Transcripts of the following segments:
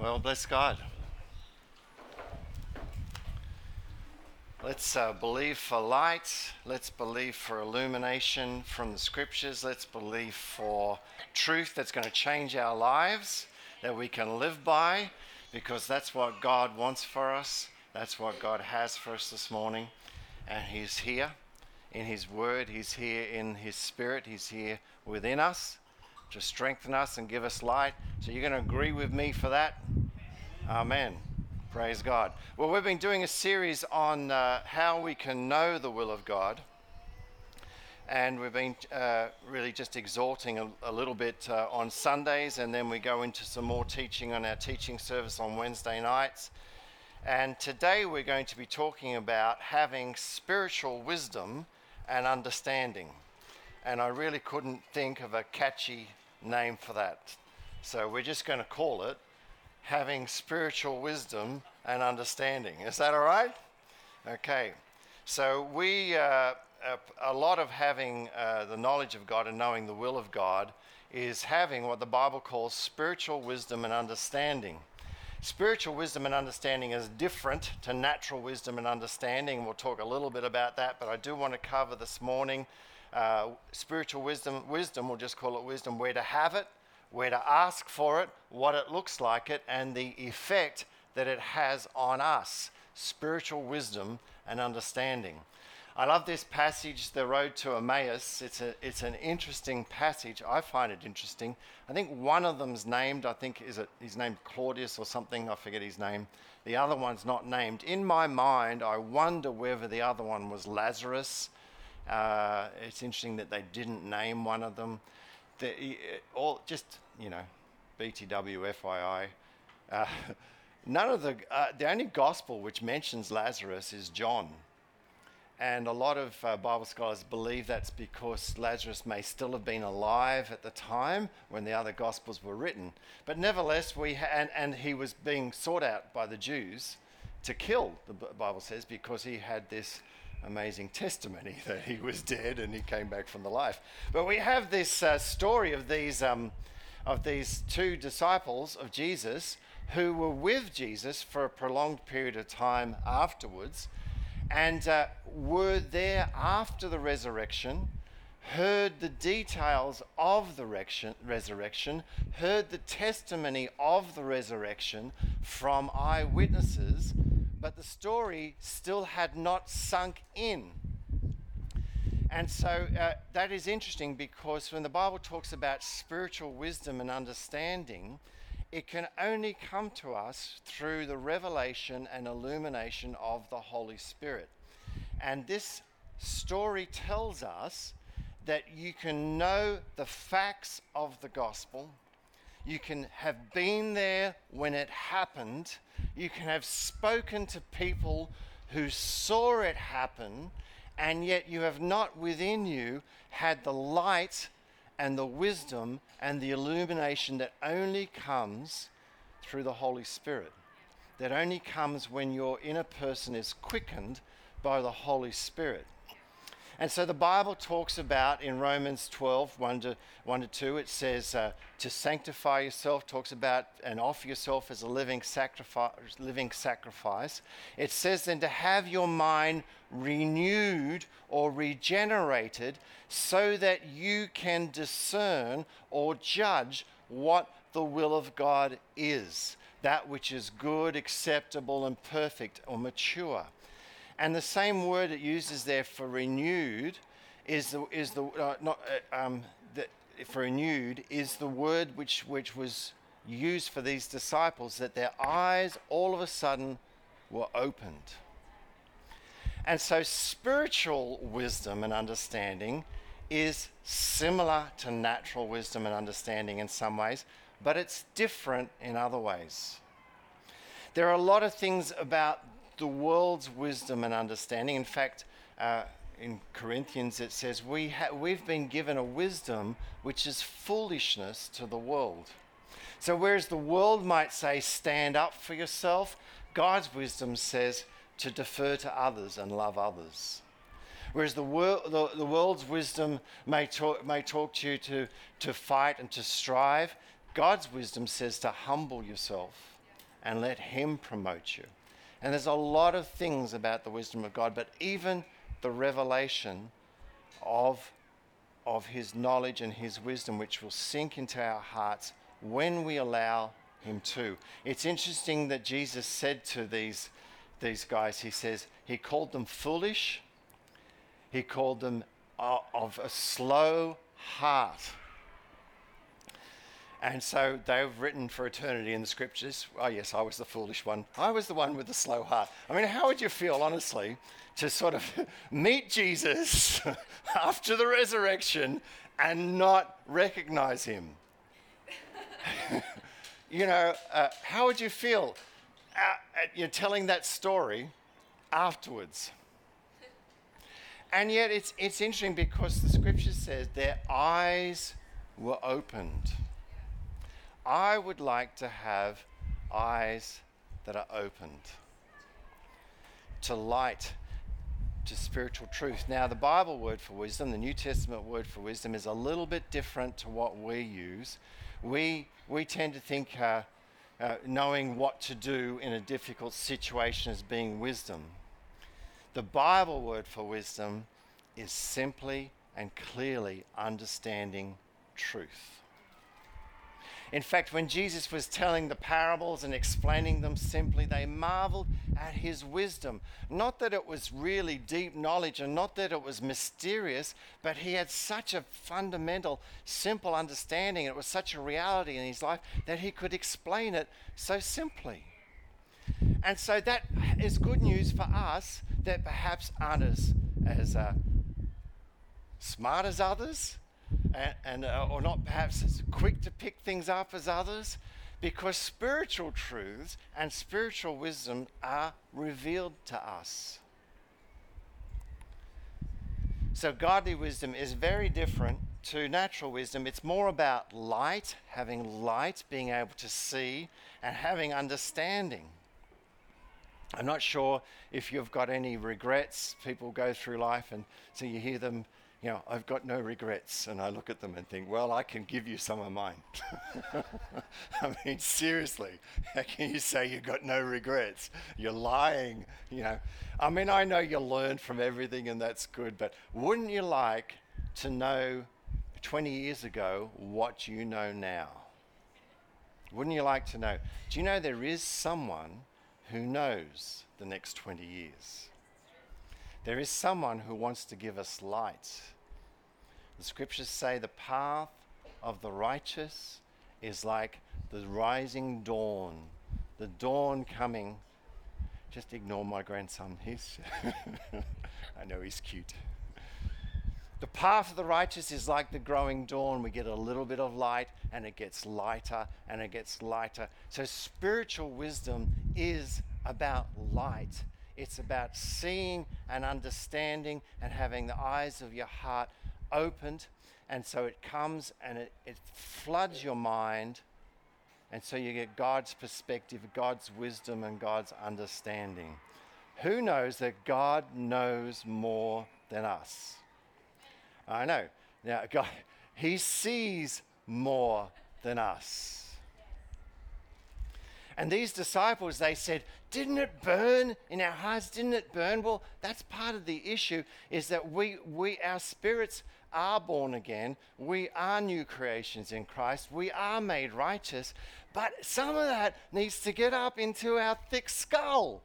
Well, bless God. Let's uh, believe for light. Let's believe for illumination from the scriptures. Let's believe for truth that's going to change our lives, that we can live by, because that's what God wants for us. That's what God has for us this morning. And He's here in His Word, He's here in His Spirit, He's here within us to strengthen us and give us light. So you're going to agree with me for that? Amen. Praise God. Well, we've been doing a series on uh, how we can know the will of God. And we've been uh, really just exhorting a, a little bit uh, on Sundays, and then we go into some more teaching on our teaching service on Wednesday nights. And today we're going to be talking about having spiritual wisdom and understanding. And I really couldn't think of a catchy name for that. So we're just going to call it having spiritual wisdom and understanding. Is that all right? Okay. So we, uh, a, lot of having uh, the knowledge of God and knowing the will of God is having what the Bible calls spiritual wisdom and understanding. Spiritual wisdom and understanding is different to natural wisdom and understanding. We'll talk a little bit about that, but I do want to cover this morning uh, spiritual wisdom. Wisdom, we'll just call it wisdom, where to have it, where to ask for it, what it looks like it, and the effect that it has on us. Spiritual wisdom and understanding. I love this passage, The Road to Emmaus. It's, a, it's an interesting passage. I find it interesting. I think one of them's named, I think, is it, he's named Claudius or something. I forget his name. The other one's not named. In my mind, I wonder whether the other one was Lazarus. Uh, it's interesting that they didn't name one of them the, all just you know, BTW FYI. Uh, none of the uh, the only gospel which mentions Lazarus is John, and a lot of uh, Bible scholars believe that's because Lazarus may still have been alive at the time when the other gospels were written. But nevertheless, we ha- and and he was being sought out by the Jews to kill. The Bible says because he had this amazing testimony that he was dead and he came back from the life. But we have this uh, story of these, um, of these two disciples of Jesus who were with Jesus for a prolonged period of time afterwards and uh, were there after the resurrection, heard the details of the resurrection, heard the testimony of the resurrection from eyewitnesses but the story still had not sunk in. And so uh, that is interesting because when the Bible talks about spiritual wisdom and understanding, it can only come to us through the revelation and illumination of the Holy Spirit. And this story tells us that you can know the facts of the gospel, you can have been there when it happened, you can have spoken to people who saw it happen, and yet you have not within you had the light and the wisdom and the illumination that only comes through the Holy Spirit. That only comes when your inner person is quickened by the Holy Spirit. And so the Bible talks about in Romans 12, 1 to, 1 to 2, it says uh, to sanctify yourself, talks about and offer yourself as a living sacrifice, living sacrifice. It says then to have your mind renewed or regenerated so that you can discern or judge what the will of God is, that which is good, acceptable, and perfect or mature. And the same word it uses there for renewed is the, is the uh, not uh, um, the, for renewed is the word which which was used for these disciples that their eyes all of a sudden were opened. And so spiritual wisdom and understanding is similar to natural wisdom and understanding in some ways, but it's different in other ways. There are a lot of things about the world's wisdom and understanding. In fact, uh, in Corinthians it says, we ha- We've been given a wisdom which is foolishness to the world. So, whereas the world might say, stand up for yourself, God's wisdom says to defer to others and love others. Whereas the, wor- the, the world's wisdom may talk, may talk to you to, to fight and to strive, God's wisdom says to humble yourself and let Him promote you. And there's a lot of things about the wisdom of God, but even the revelation of, of His knowledge and His wisdom, which will sink into our hearts when we allow Him to. It's interesting that Jesus said to these, these guys, He says, He called them foolish, He called them uh, of a slow heart. And so they've written for eternity in the scriptures. Oh, yes, I was the foolish one. I was the one with the slow heart. I mean, how would you feel, honestly, to sort of meet Jesus after the resurrection and not recognize him? you know, uh, how would you feel uh, you're telling that story afterwards? And yet, it's, it's interesting because the scripture says their eyes were opened. I would like to have eyes that are opened to light, to spiritual truth. Now, the Bible word for wisdom, the New Testament word for wisdom, is a little bit different to what we use. We, we tend to think uh, uh, knowing what to do in a difficult situation as being wisdom. The Bible word for wisdom is simply and clearly understanding truth. In fact, when Jesus was telling the parables and explaining them simply, they marveled at his wisdom. Not that it was really deep knowledge and not that it was mysterious, but he had such a fundamental, simple understanding. It was such a reality in his life that he could explain it so simply. And so that is good news for us that perhaps aren't as, as uh, smart as others, and, and uh, or not perhaps as quick to pick things up as others because spiritual truths and spiritual wisdom are revealed to us. So, godly wisdom is very different to natural wisdom. It's more about light, having light, being able to see, and having understanding. I'm not sure if you've got any regrets. People go through life and so you hear them you know, I've got no regrets. And I look at them and think, well, I can give you some of mine. I mean, seriously, how can you say you've got no regrets? You're lying, you know. I mean, I know you learned from everything and that's good, but wouldn't you like to know 20 years ago what you know now? Wouldn't you like to know? Do you know there is someone who knows the next 20 years? There is someone who wants to give us light. The scriptures say the path of the righteous is like the rising dawn, the dawn coming. Just ignore my grandson. He's I know he's cute. The path of the righteous is like the growing dawn. We get a little bit of light and it gets lighter and it gets lighter. So, spiritual wisdom is about light. It's about seeing and understanding and having the eyes of your heart opened. And so it comes and it, it floods your mind. And so you get God's perspective, God's wisdom, and God's understanding. Who knows that God knows more than us? I know. Now, God, He sees more than us. And these disciples, they said, Didn't it burn in our hearts? Didn't it burn? Well, that's part of the issue is that we, we our spirits are born again. We are new creations in Christ. We are made righteous. But some of that needs to get up into our thick skull.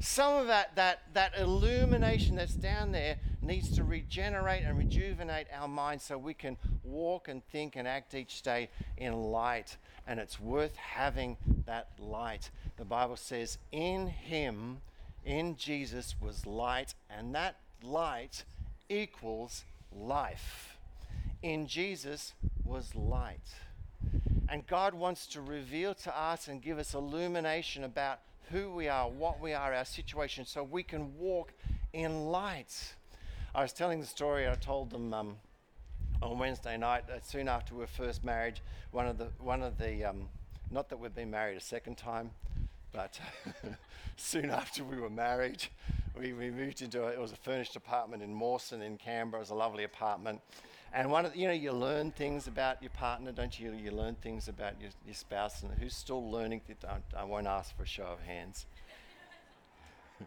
Some of that, that, that illumination that's down there needs to regenerate and rejuvenate our minds so we can walk and think and act each day in light and it's worth having that light. The Bible says, In him, in Jesus, was light, and that light equals life. In Jesus was light. And God wants to reveal to us and give us illumination about who we are, what we are, our situation, so we can walk in light. I was telling the story, I told them um, on Wednesday night, uh, soon after we were first married, one of the, one of the um, not that we've been married a second time, but soon after we were married, we, we moved into a, it was a furnished apartment in Mawson in Canberra. It was a lovely apartment. And one of you know, you learn things about your partner, don't you? You learn things about your, your spouse, and who's still learning. I won't ask for a show of hands.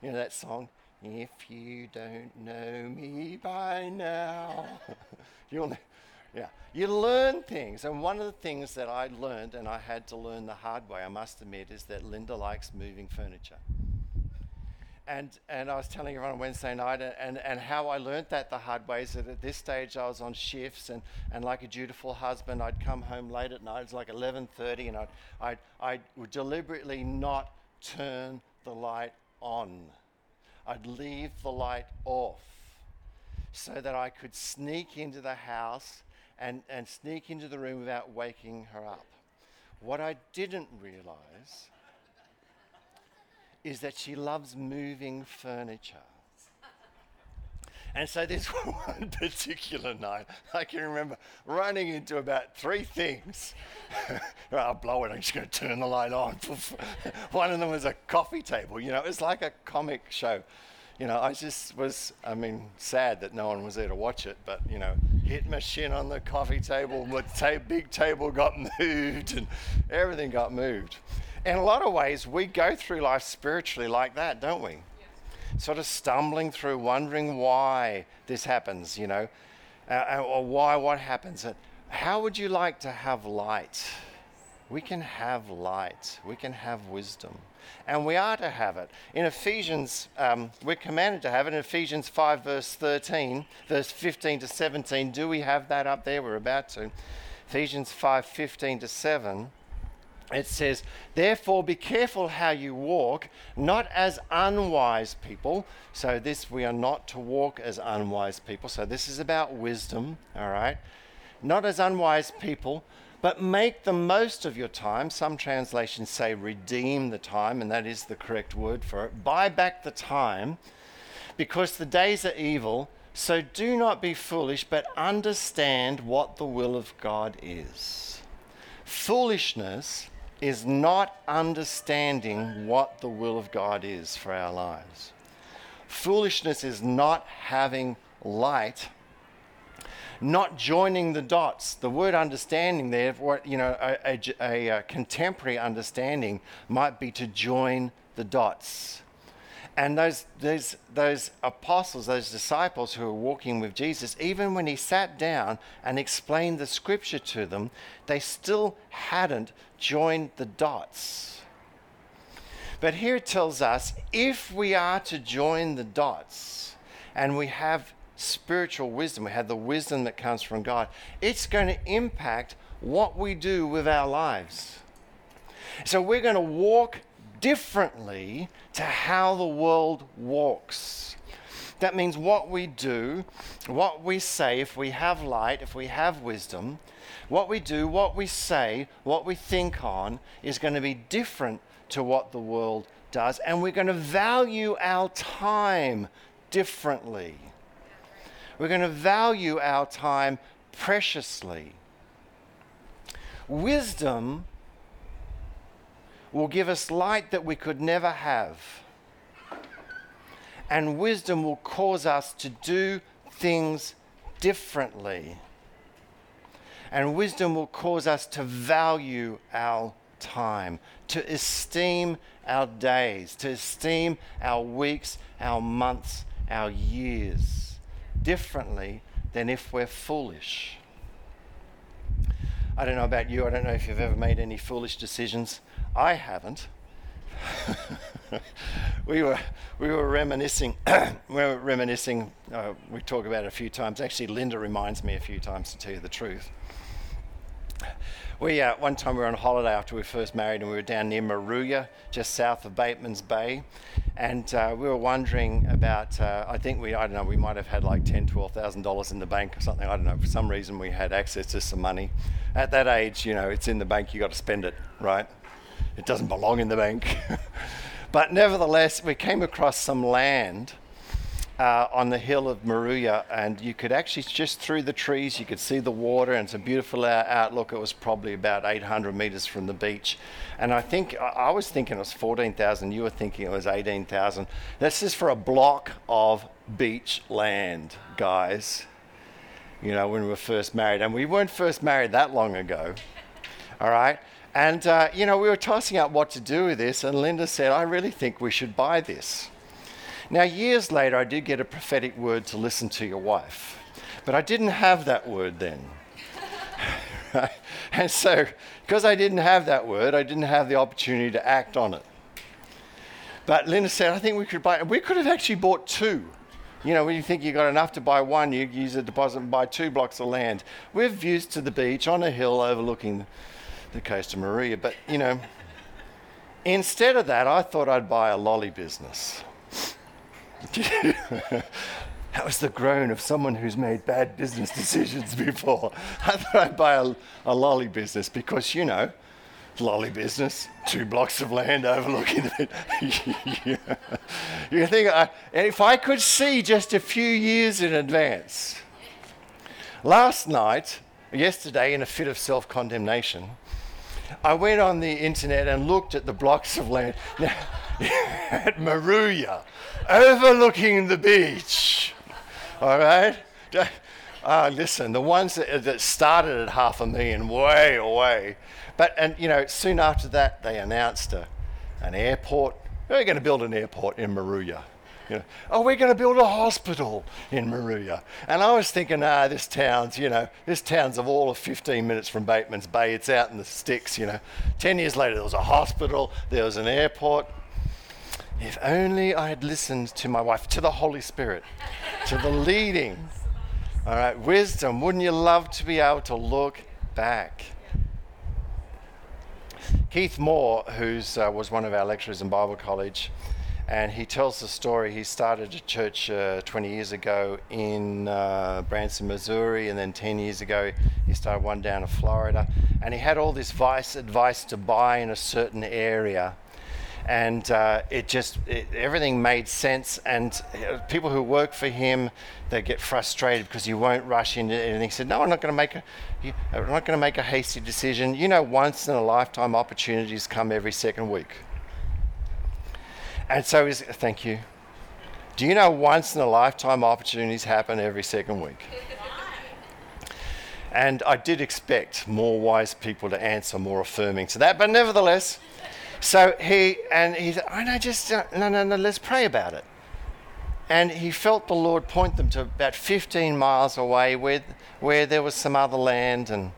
you know that song? If you don't know me by now, you'll. Yeah, you learn things, and one of the things that I learned, and I had to learn the hard way, I must admit, is that Linda likes moving furniture and and I was telling everyone on Wednesday night, and, and how I learned that the hard way is that at this stage I was on shifts, and, and like a dutiful husband, I'd come home late at night. It was like 11:30, and I'd, I'd I would deliberately not turn the light on. I'd leave the light off, so that I could sneak into the house and and sneak into the room without waking her up. What I didn't realize is that she loves moving furniture. And so this one particular night, I can remember running into about three things. I'll blow it, I'm just going to turn the light on. one of them was a coffee table. You know, it was like a comic show. You know, I just was, I mean, sad that no one was there to watch it, but, you know, hit my shin on the coffee table, the ta- big table got moved, and everything got moved in a lot of ways, we go through life spiritually like that, don't we? Sort of stumbling through, wondering why this happens, you know, uh, uh or why what happens. How would you like to have light? We can have light, we can have wisdom, and we are to have it. In Ephesians, um, we're commanded to have it. In Ephesians 5, verse 13, verse 15 to 17, do we have that up there? We're about to. Ephesians 5, 15 to 7 it says, Therefore, be careful how you walk, not as unwise people. So, this we are not to walk as unwise people. So, this is about wisdom, all right? Not as unwise people, but make the most of your time. Some translations say redeem the time, and that is the correct word for it. Buy back the time, because the days are evil. So, do not be foolish, but understand what the will of God is. Foolishness is not understanding what the will of God is for our lives. Foolishness is not having light, not joining the dots. The word understanding there, what you know, a, a, a contemporary understanding might be to join the dots. And those, those, those apostles, those disciples who were walking with Jesus, even when he sat down and explained the scripture to them, they still hadn't joined the dots. But here it tells us if we are to join the dots and we have spiritual wisdom, we have the wisdom that comes from God, it's going to impact what we do with our lives. So we're going to walk differently to how the world walks. That means what we do, what we say, if we have light, if we have wisdom, what we do, what we say, what we think on is going to be different to what the world does. And we're going to value our time differently. We're going to value our time preciously. Wisdom will give us light that we could never have. And wisdom will cause us to do things differently. And wisdom will cause us to value our time, to esteem our days, to esteem our weeks, our months, our years differently than if we're foolish. I don't know about you, I don't know if you've ever made any foolish decisions. I haven't. we were we were reminiscing. we were reminiscing. Uh, we talk about it a few times. Actually, Linda reminds me a few times to tell you the truth. We uh, one time we were on holiday after we first married, and we were down near Moruya, just south of Bateman's Bay, and uh, we were wondering about. Uh, I think we I don't know we might have had like ten, twelve thousand dollars in the bank or something. I don't know. For some reason, we had access to some money. At that age, you know, it's in the bank. You got to spend it, right? It doesn't belong in the bank. but nevertheless, we came across some land uh, on the hill of Moruya, and you could actually just through the trees you could see the water, and it's a beautiful outlook. It was probably about 800 meters from the beach, and I think I was thinking it was 14,000. You were thinking it was 18,000. This is for a block of beach land, guys. you know, when we were first married. And we weren't first married that long ago, all right? And, uh, you know, we were tossing up what to do with this, and Linda said, I really think we should buy this. Now, years later, I did get a prophetic word to listen to your wife, but I didn't have that word then. and so, because I didn't have that word, I didn't have the opportunity to act on it. But Linda said, I think we could buy, we could have actually bought two. You know, when you think you've got enough to buy one, you use a deposit and buy two blocks of land. We've views to the beach on a hill overlooking the coast of Moruya. But, you know, instead of that, I thought I'd buy a lolly business. that was the groan of someone who's made bad business decisions before. I thought I'd buy a, a lolly business because, you know, lolly business, two blocks of land overlooking the. you think, uh, if I could see just a few years in advance. Last night, yesterday, in a fit of self condemnation, I went on the internet and looked at the blocks of land at Moruya, overlooking the beach. All right? Uh, listen, the ones that, that started at half a million, way away. But, and you know, soon after that, they announced a, an airport. We're going to build an airport in Moruya. You know, oh, we're going to build a hospital in Moruya. And I was thinking, ah, this town's, you know, this town's of all of 15 minutes from Bateman's Bay. It's out in the sticks, you know. 10 years later, there was a hospital, there was an airport. If only I had listened to my wife, to the Holy Spirit, to the leading. All right, wisdom. Wouldn't you love to be able to look back? Keith Moore, who uh, was one of our lecturers in Bible College, and he tells the story. He started a church uh, 20 years ago in uh, Branson, Missouri, and then 10 years ago he started one down in Florida. And he had all this vice advice to buy in a certain area, and uh, it just it, everything made sense. And uh, people who work for him, they get frustrated because he won't rush into it. And he said, "No, I'm not going to make a, I'm not going to make a hasty decision. You know, once in a lifetime opportunities come every second week." And so is thank you. Do you know once in a lifetime opportunities happen every second week? And I did expect more wise people to answer more affirming to that, but nevertheless, so he and he said, "Oh no, just uh, no, no, no. Let's pray about it." And he felt the Lord point them to about 15 miles away, where where there was some other land and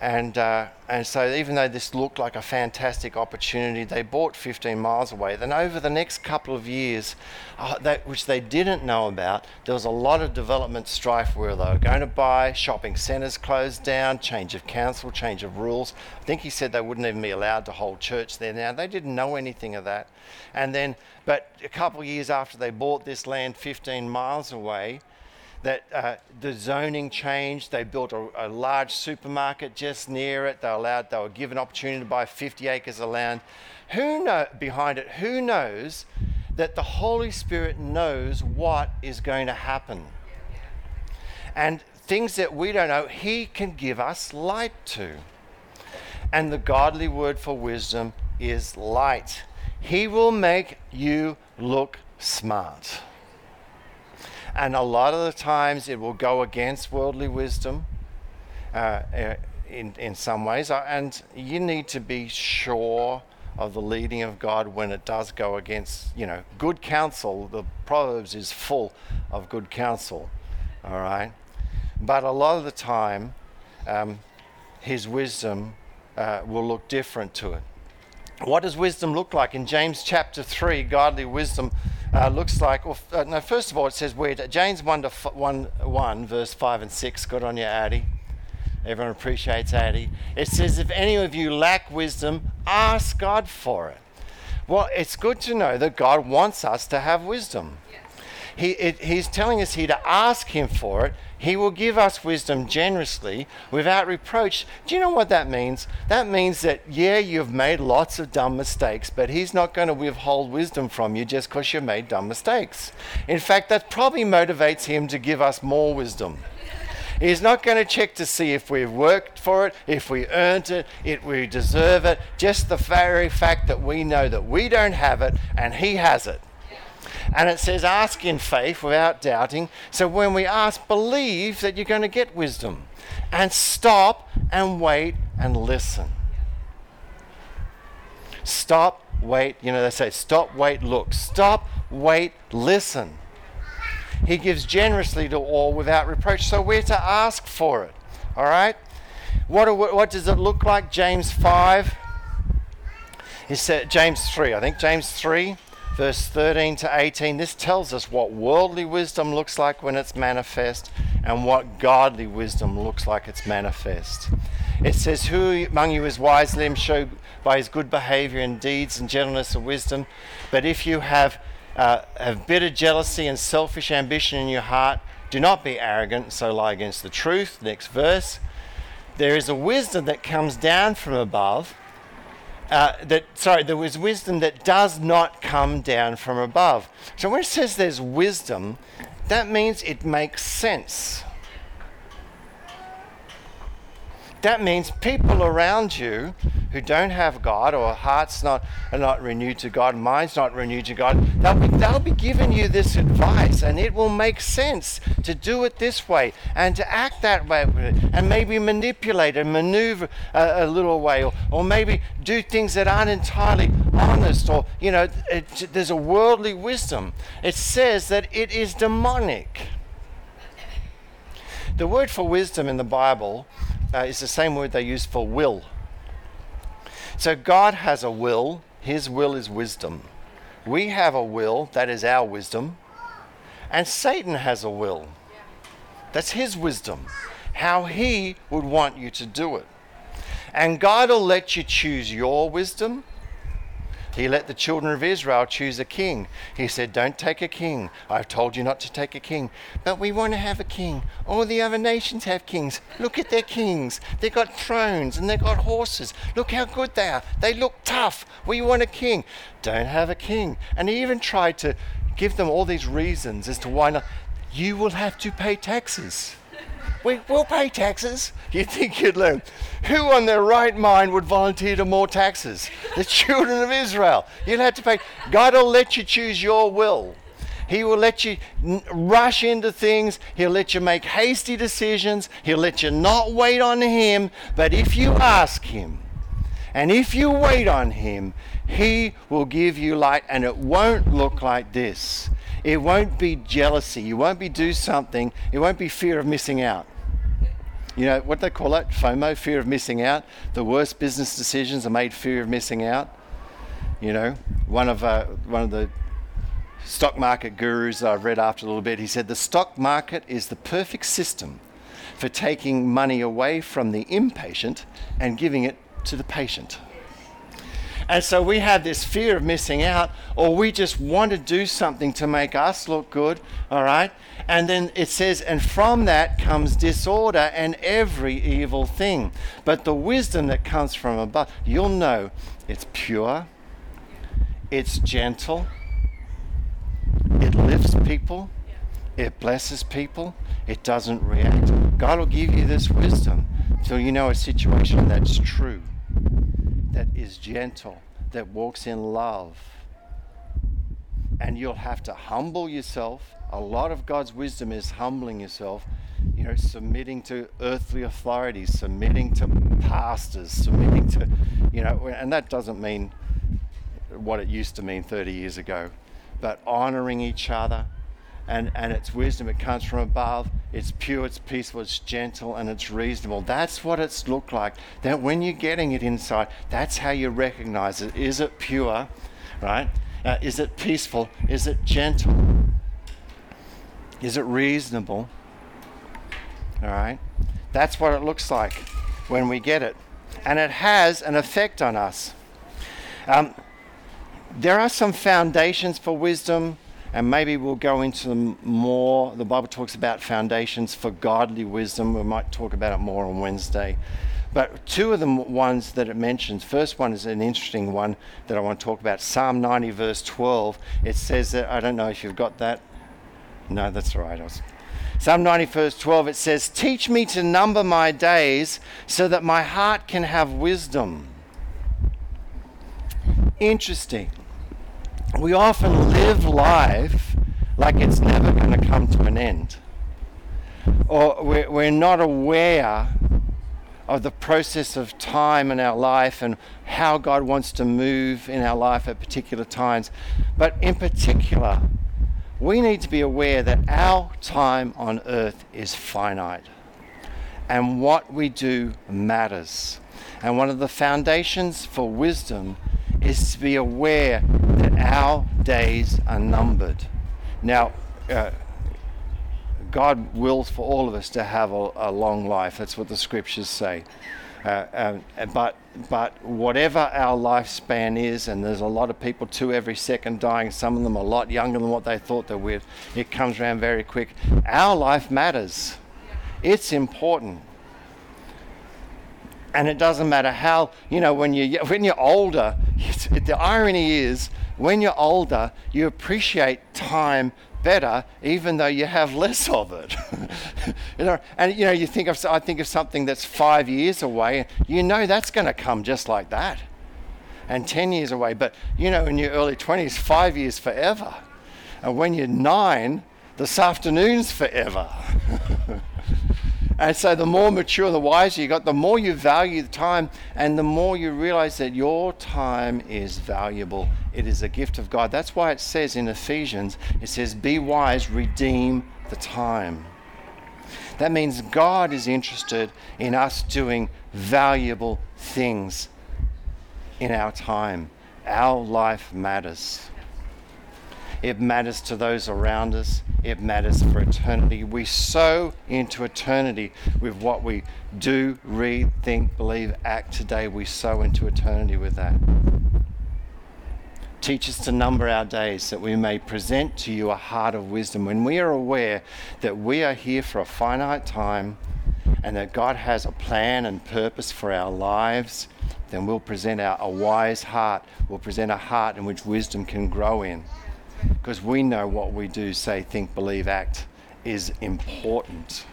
and, uh, and so, even though this looked like a fantastic opportunity, they bought 15 miles away. Then, over the next couple of years, uh, that, which they didn't know about, there was a lot of development strife where they were going to buy, shopping centres closed down, change of council, change of rules. I think he said they wouldn't even be allowed to hold church there now. They didn't know anything of that. And then, but a couple of years after they bought this land 15 miles away, that uh, the zoning changed. They built a, a, large supermarket just near it. They allowed, they were given opportunity to buy 50 acres of land. Who know behind it? Who knows that the Holy Spirit knows what is going to happen, and things that we don't know, He can give us light to. And the godly word for wisdom is light. He will make you look smart. And a lot of the times it will go against worldly wisdom uh, uh, in, in some ways. And you need to be sure of the leading of God when it does go against, you know, good counsel. The Proverbs is full of good counsel, all right? But a lot of the time, um, his wisdom uh, will look different to it. What does wisdom look like? In James chapter 3, godly wisdom uh, looks like, well, uh, no, first of all, it says where James 1, to f- 1, 1, verse 5 and 6. Good on you, Addy. Everyone appreciates Addy. It says, if any of you lack wisdom, ask God for it. Well, it's good to know that God wants us to have wisdom. Yes. He, it, he's telling us here to ask Him for it he will give us wisdom generously without reproach. Do you know what that means? That means that, yeah, you've made lots of dumb mistakes, but He's not going to withhold wisdom from you just because you've made dumb mistakes. In fact, that probably motivates Him to give us more wisdom. He's not going to check to see if we've worked for it, if we earned it, if we deserve it. Just the very fact that we know that we don't have it and He has it. And it says, ask in faith without doubting. So when we ask, believe that you're going to get wisdom. And stop and wait and listen. Stop, wait. You know, they say, stop, wait, look. Stop, wait, listen. He gives generously to all without reproach. So we're to ask for it. All right? What, what does it look like? James 5. He said, James 3, I think James 3, verse 13 to 18. This tells us what worldly wisdom looks like when it's manifest and what godly wisdom looks like it's manifest. It says, Who among you is wise? Let him show by his good behavior and deeds and gentleness and wisdom. But if you have, uh, have bitter jealousy and selfish ambition in your heart, do not be arrogant, so lie against the truth. Next verse. There is a wisdom that comes down from above. Uh, that sorry, there was wisdom that does not come down from above. So when it says there's wisdom, that means it makes sense. That means people around you who don't have God or hearts not are not renewed to God, minds not renewed to God, they'll be, they'll be giving you this advice and it will make sense to do it this way and to act that way and maybe manipulate and maneuver a, a little way or, or maybe do things that aren't entirely honest or, you know, it, there's a worldly wisdom. It says that it is demonic. The word for wisdom in the Bible uh, is the same word they use for will. So God has a will, His will is wisdom. We have a will, that is our wisdom. And Satan has a will, that's his wisdom, how he would want you to do it. And God will let you choose your wisdom he let the children of Israel choose a king. He said, Don't take a king. I've told you not to take a king. But we want to have a king. All the other nations have kings. Look at their kings. They've got thrones and they've got horses. Look how good they are. They look tough. We want a king. Don't have a king. And he even tried to give them all these reasons as to why not. You will have to pay taxes we, will pay taxes. You think you'd learn. Who on their right mind would volunteer to more taxes? The children of Israel. You'll have to pay. God will let you choose your will. He will let you n- rush into things. He'll let you make hasty decisions. He'll let you not wait on Him. But if you ask Him, and if you wait on Him, He will give you light, and it won't look like this. It won't be jealousy. You won't be do something. It won't be fear of missing out. You know what they call it? FOMO, fear of missing out. The worst business decisions are made fear of missing out. You know, one of uh, one of the stock market gurus I've read after a little bit, he said the stock market is the perfect system for taking money away from the impatient and giving it to the patient. And so we have this fear of missing out, or we just want to do something to make us look good, all right? And then it says, and from that comes disorder and every evil thing. But the wisdom that comes from above, you'll know it's pure, it's gentle, it lifts people, it blesses people, it doesn't react. God will give you this wisdom till you know a situation that's true that is gentle, that walks in love. And you'll have to humble yourself. A lot of God's wisdom is humbling yourself, you know, submitting to earthly authorities, submitting to pastors, submitting to, you know, and that doesn't mean what it used to mean 30 years ago, but honoring each other, and, and it's wisdom. It comes from above. It's pure, it's peaceful, it's gentle, and it's reasonable. That's what it's looked like. That when you're getting it inside, that's how you recognize it. Is it pure, right? Uh, is it peaceful? Is it gentle? Is it reasonable? All right? That's what it looks like when we get it. And it has an effect on us. Um, there are some foundations for wisdom and maybe we'll go into them more. The Bible talks about foundations for godly wisdom. We might talk about it more on Wednesday. But two of the ones that it mentions, first one is an interesting one that I want to talk about. Psalm 90, verse 12. It says that, I don't know if you've got that. No, that's all right. Was, Psalm 90, verse 12, it says, Teach me to number my days so that my heart can have wisdom. Interesting. we often live life like it's never going to come to an end. Or we're, we're not aware of the process of time in our life and how God wants to move in our life at particular times. But in particular, we need to be aware that our time on earth is finite and what we do matters. And one of the foundations for wisdom is to be aware that our days are numbered. Now, uh, God wills for all of us to have a, a long life. That's what the scriptures say. Uh, um, but but whatever our lifespan is, and there's a lot of people too every second dying. Some of them a lot younger than what they thought they would. It comes around very quick. Our life matters. It's important. And it doesn't matter how you know when you when you're older. The irony is when you're older, you appreciate time better, even though you have less of it. you know, and you know, you think of I think of something that's five years away. You know that's going to come just like that, and ten years away. But you know, in your early twenties, five years forever, and when you're nine, this afternoon's forever. And so the more mature the wiser you got, the more you value the time and the more you realize that your time is valuable. It is a gift of God. That's why it says in Ephesians, it says, Be wise, redeem the time. That means God is interested in us doing valuable things in our time. Our life matters. It matters to those around us. It matters for eternity. We sow into eternity with what we do, read, think, believe, act today. We sow into eternity with that. Teach us to number our days that we may present to you a heart of wisdom. When we are aware that we are here for a finite time and that God has a plan and purpose for our lives, then we'll present our, a wise heart. We'll present a heart in which wisdom can grow in because we know what we do, say, think, believe, act is important.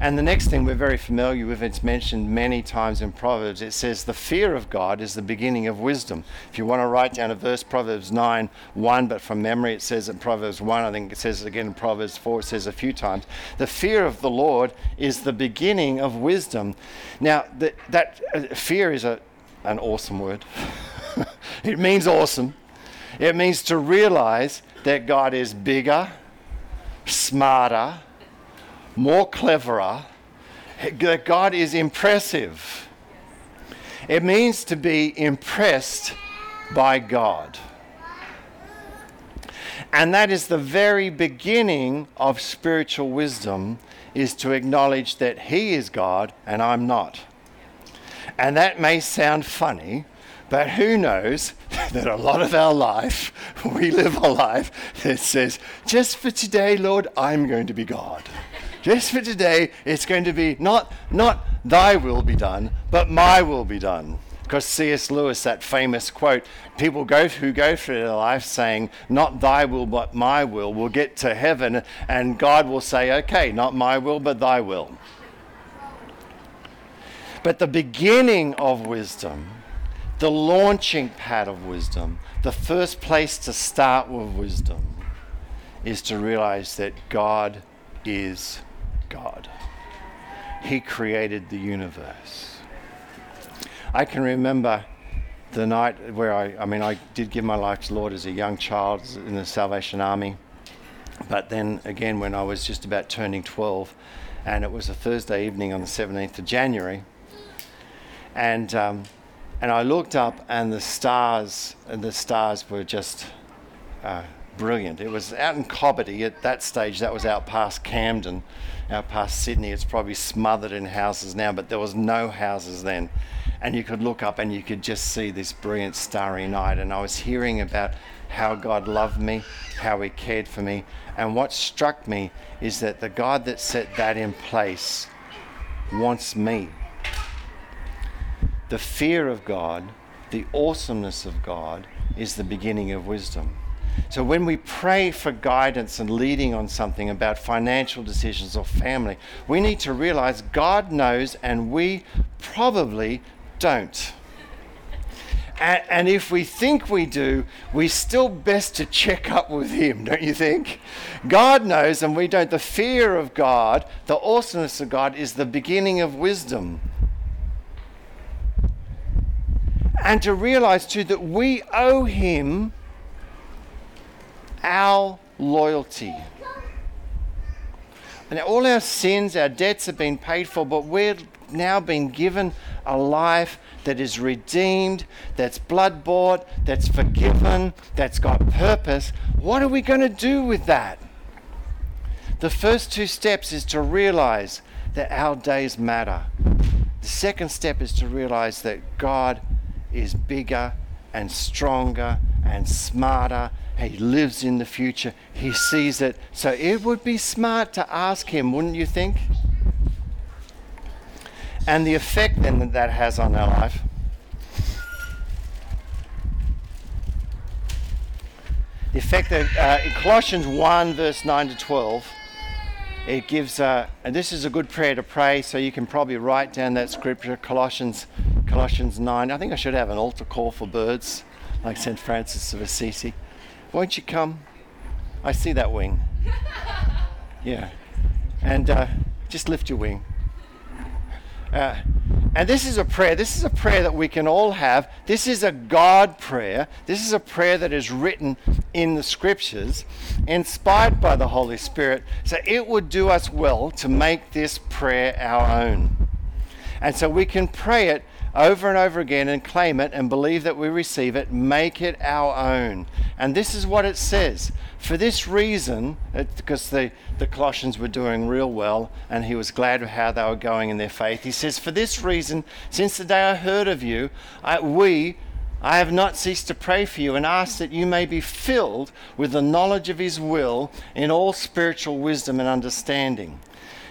And the next thing we're very familiar with, it's mentioned many times in Proverbs. It says, The fear of God is the beginning of wisdom. If you want to write down a verse, Proverbs 9 1, but from memory it says in Proverbs 1, I think it says it again in Proverbs 4, it says a few times. The fear of the Lord is the beginning of wisdom. Now, the, that uh, fear is a, an awesome word, it means awesome. It means to realize that God is bigger, smarter, more cleverer, that God is impressive. It means to be impressed by God. And that is the very beginning of spiritual wisdom is to acknowledge that he is God and I'm not. And that may sound funny, but who knows that a lot of our life, we live a life that says, just for today, Lord, I'm going to be God. Just for today, it's going to be not, not thy will be done, but my will be done. Because C.S. Lewis, that famous quote, people go who go through their life saying, Not thy will, but my will, will get to heaven, and God will say, Okay, not my will, but thy will. But the beginning of wisdom the launching pad of wisdom, the first place to start with wisdom, is to realize that God is God. He created the universe. I can remember the night where I, I mean, I did give my life to the Lord as a young child in the Salvation Army. But then again, when I was just about turning 12, and it was a Thursday evening on the 17th of January, and um, and I looked up, and the stars, and the stars were just uh, brilliant. It was out in Cobbitty at that stage. That was out past Camden, out past Sydney. It's probably smothered in houses now, but there was no houses then. And you could look up, and you could just see this brilliant starry night. And I was hearing about how God loved me, how He cared for me. And what struck me is that the God that set that in place wants me the fear of God, the awesomeness of God, is the beginning of wisdom. So when we pray for guidance and leading on something about financial decisions or family, we need to realize God knows and we probably don't. And, and, if we think we do, we still best to check up with Him, don't you think? God knows and we don't. The fear of God, the awesomeness of God, is the beginning of wisdom. And to realize too that we owe Him our loyalty. And all our sins, our debts have been paid for, but we're now been given a life that is redeemed, that's blood bought, that's forgiven, that's got purpose. What are we going to do with that? The first two steps is to realize that our days matter. The second step is to realize that God is bigger and stronger and smarter. He lives in the future. He sees it. So it would be smart to ask Him, wouldn't you think? and the effect then that that has on our life. The effect that uh, in Colossians 1, verse 9 to 12, it gives, uh, and this is a good prayer to pray, so you can probably write down that scripture, Colossians, Colossians 9. I think I should have an altar call for birds, like St. Francis of Assisi. Won't you come? I see that wing. Yeah. And uh, just lift your wing. Uh, and this is a prayer. This is a prayer that we can all have. This is a God prayer. This is a prayer that is written in the scriptures, inspired by the Holy Spirit. So it would do us well to make this prayer our own. And so we can pray it over and over again and claim it and believe that we receive it, make it our own. And this is what it says. For this reason, because the, the Colossians were doing real well and he was glad of how they were going in their faith, he says, For this reason, since the day I heard of you, I, we, I have not ceased to pray for you and ask that you may be filled with the knowledge of his will in all spiritual wisdom and understanding.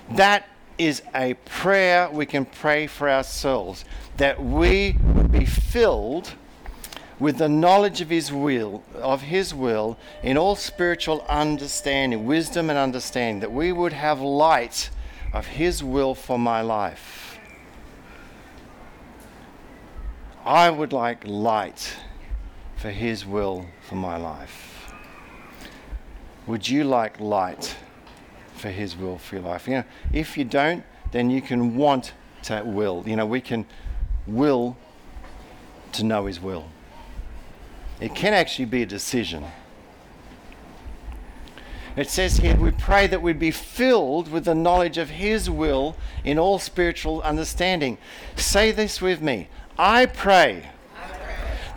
That is a prayer we can pray for ourselves that we would be filled with the knowledge of his will of his will in all spiritual understanding wisdom and understanding that we would have light of his will for my life. I would like light for his will for my life. Would you like light for his will for your life. You know if you don't then you can want to will. You know we can will to know his will. It can actually be a decision. It says here, we pray that we'd be filled with the knowledge of His will in all spiritual understanding. Say this with me. I pray,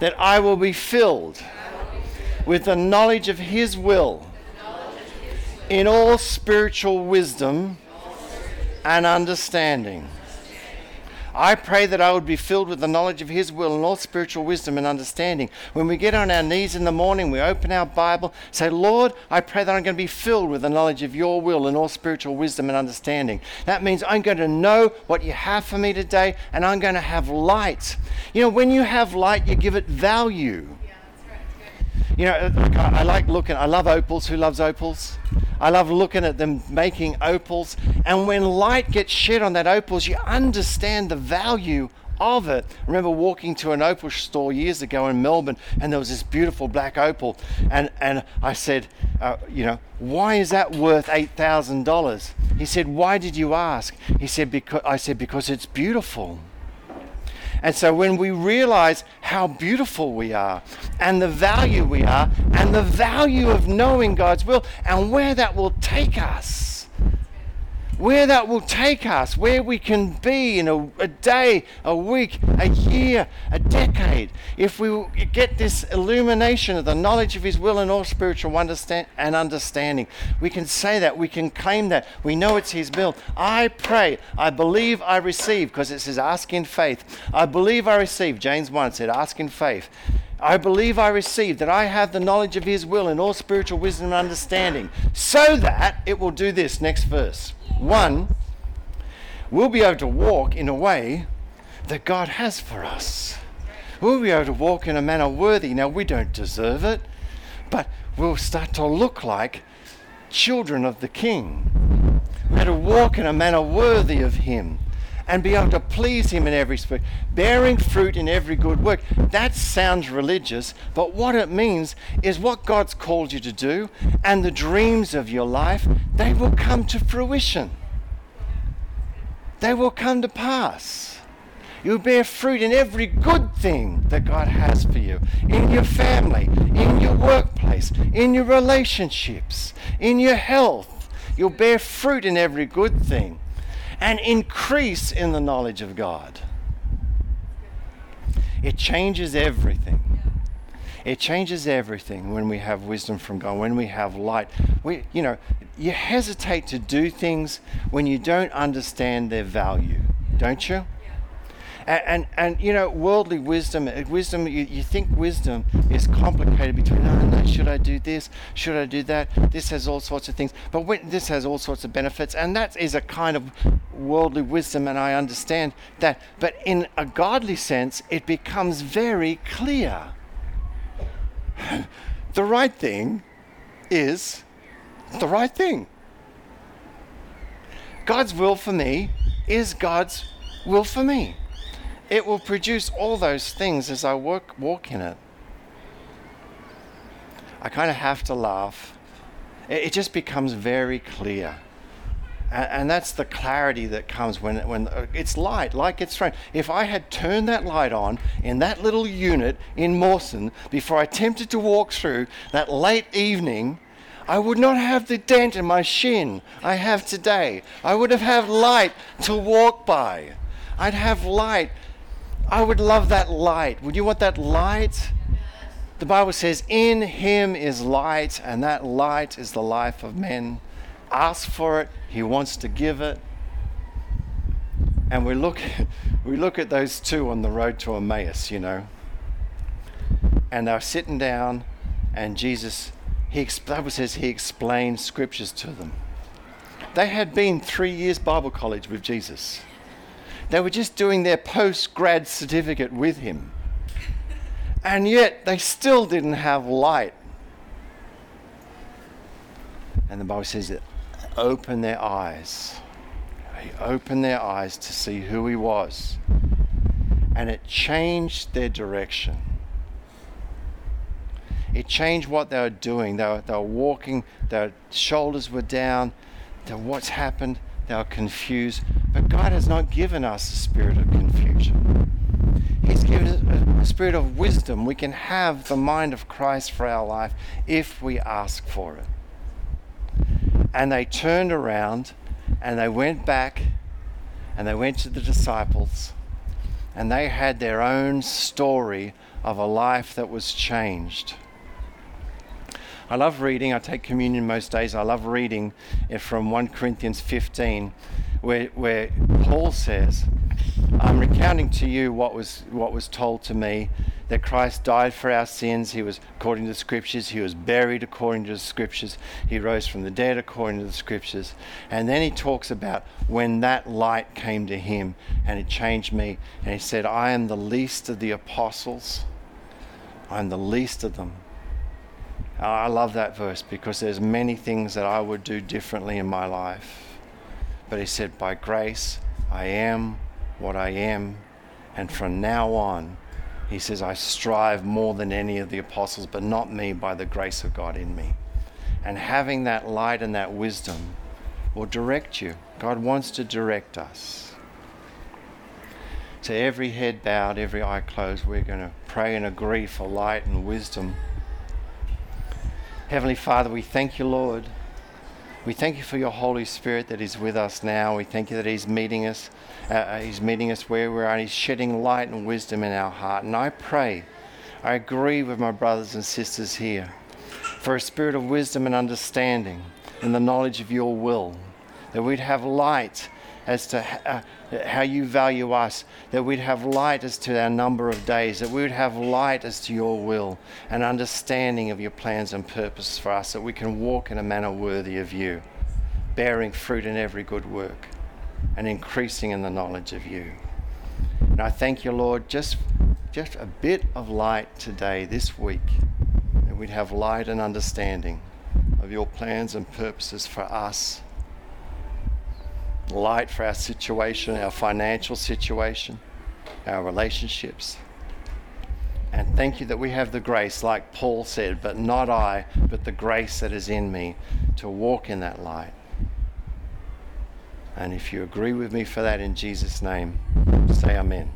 that I will be filled with the knowledge of His will, in all spiritual wisdom and understanding. I pray that I would be filled with the knowledge of His will and all spiritual wisdom and understanding. When we get on our knees in the morning, we open our Bible, say, Lord, I pray that I'm going to be filled with the knowledge of your will and all spiritual wisdom and understanding. That means I'm going to know what you have for me today and I'm going to have light. You know, when you have light, you give it value. You know, I like looking, I love opals. Who loves opals? I love looking at them making opals. And when light gets shed on that opals, you understand the value of it. I remember walking to an opal store years ago in Melbourne, and there was this beautiful black opal, and and I said, uh, you know, why is that worth eight thousand dollars? He said, why did you ask? He said, because I said because it's beautiful. And so when we realize how beautiful we are and the value we are and the value of knowing God's will and where that will take us, where that will take us, where we can be in a, a, day, a week, a year, a decade, if we get this illumination of the knowledge of His will and all spiritual understand and understanding. We can say that, we can claim that, we know it's His will. I pray, I believe I receive, because it says ask in faith. I believe I receive. James 1 said ask in faith. I believe I receive, that I have the knowledge of His will and all spiritual wisdom and understanding, so that it will do this. Next verse. One, we'll be able to walk in a way that God has for us. We'll be able to walk in a manner worthy. Now, we don't deserve it, but we'll start to look like children of the King. We're to walk in a manner worthy of Him and be able to please Him in every spirit, bearing fruit in every good work. That sounds religious, but what it means is what God's called you to do and the dreams of your life, they will come to fruition. They will come to pass. You'll bear fruit in every good thing that God has for you in your family, in your workplace, in your relationships, in your health. You'll bear fruit in every good thing and increase in the knowledge of God. It changes everything. It changes everything when we have wisdom from God, when we have light. We, you know, you hesitate to do things when you don't understand their value, don't you? And, and, and, you know, worldly wisdom, uh, wisdom, you, you think wisdom is complicated between, oh, no, should I do this? Should I do that? This has all sorts of things. But when, this has all sorts of benefits. And that is a kind of worldly wisdom, and I understand that. But in a godly sense, it becomes very clear. the right thing is the right thing. God's will for me is God's will for me it will produce all those things as I work, walk in it. I kind of have to laugh. It, it just becomes very clear. And, and, that's the clarity that comes when, when uh, it's light, light gets thrown. If I had turned that light on in that little unit in Mawson before I attempted to walk through that late evening, I would not have the dent in my shin I have today. I would have had light to walk by. I'd have light I would love that light. Would you want that light? The Bible says, In him is light, and that light is the life of men. Ask for it, he wants to give it. And we look, we look at those two on the road to Emmaus, you know. And they're sitting down, and Jesus, he, the Bible says, he explained scriptures to them. They had been three years Bible college with Jesus. They were just doing their post grad certificate with him. And yet they still didn't have light. And the Bible says that open their eyes. He opened their eyes to see who he was. And it changed their direction. It changed what they were doing. They were, they were walking, their shoulders were down. to What's happened? They were confused. But God has not given us a spirit of confusion. He's given us a spirit of wisdom. We can have the mind of Christ for our life if we ask for it. And they turned around and they went back and they went to the disciples and they had their own story of a life that was changed. I love reading. I take communion most days. I love reading from 1 Corinthians 15 where, where Paul says, I'm recounting to you what was, what was told to me that Christ died for our sins. He was, according to the scriptures, he was buried according to the scriptures. He rose from the dead according to the scriptures. And then he talks about when that light came to him and it changed me. And he said, I am the least of the apostles. I'm the least of them. I love that verse because there's many things that I would do differently in my life. But he said, By grace, I am what I am. And from now on, he says, I strive more than any of the apostles, but not me, by the grace of God in me. And having that light and that wisdom will direct you. God wants to direct us. So, every head bowed, every eye closed, we're going to pray and agree for light and wisdom. Heavenly Father, we thank you, Lord we thank you for your Holy Spirit that is with us now. We thank you that He's meeting us. Uh, uh, he's meeting us where we are. He's shedding light and wisdom in our heart. And I pray, I agree with my brothers and sisters here for a spirit of wisdom and understanding and the knowledge of your will, that we'd have light as to uh, how you value us, that we'd have light as to our number of days, that we would have light as to your will, and understanding of your plans and purposes for us, that we can walk in a manner worthy of you, bearing fruit in every good work and increasing in the knowledge of you. And I thank you, Lord, just, just a bit of light today, this week, that we'd have light and understanding of your plans and purposes for us light for our situation, our financial situation, our relationships. And thank you that we have the grace, like Paul said, but not I, but the grace that is in me to walk in that light. And if you agree with me for that in Jesus' name, say amen.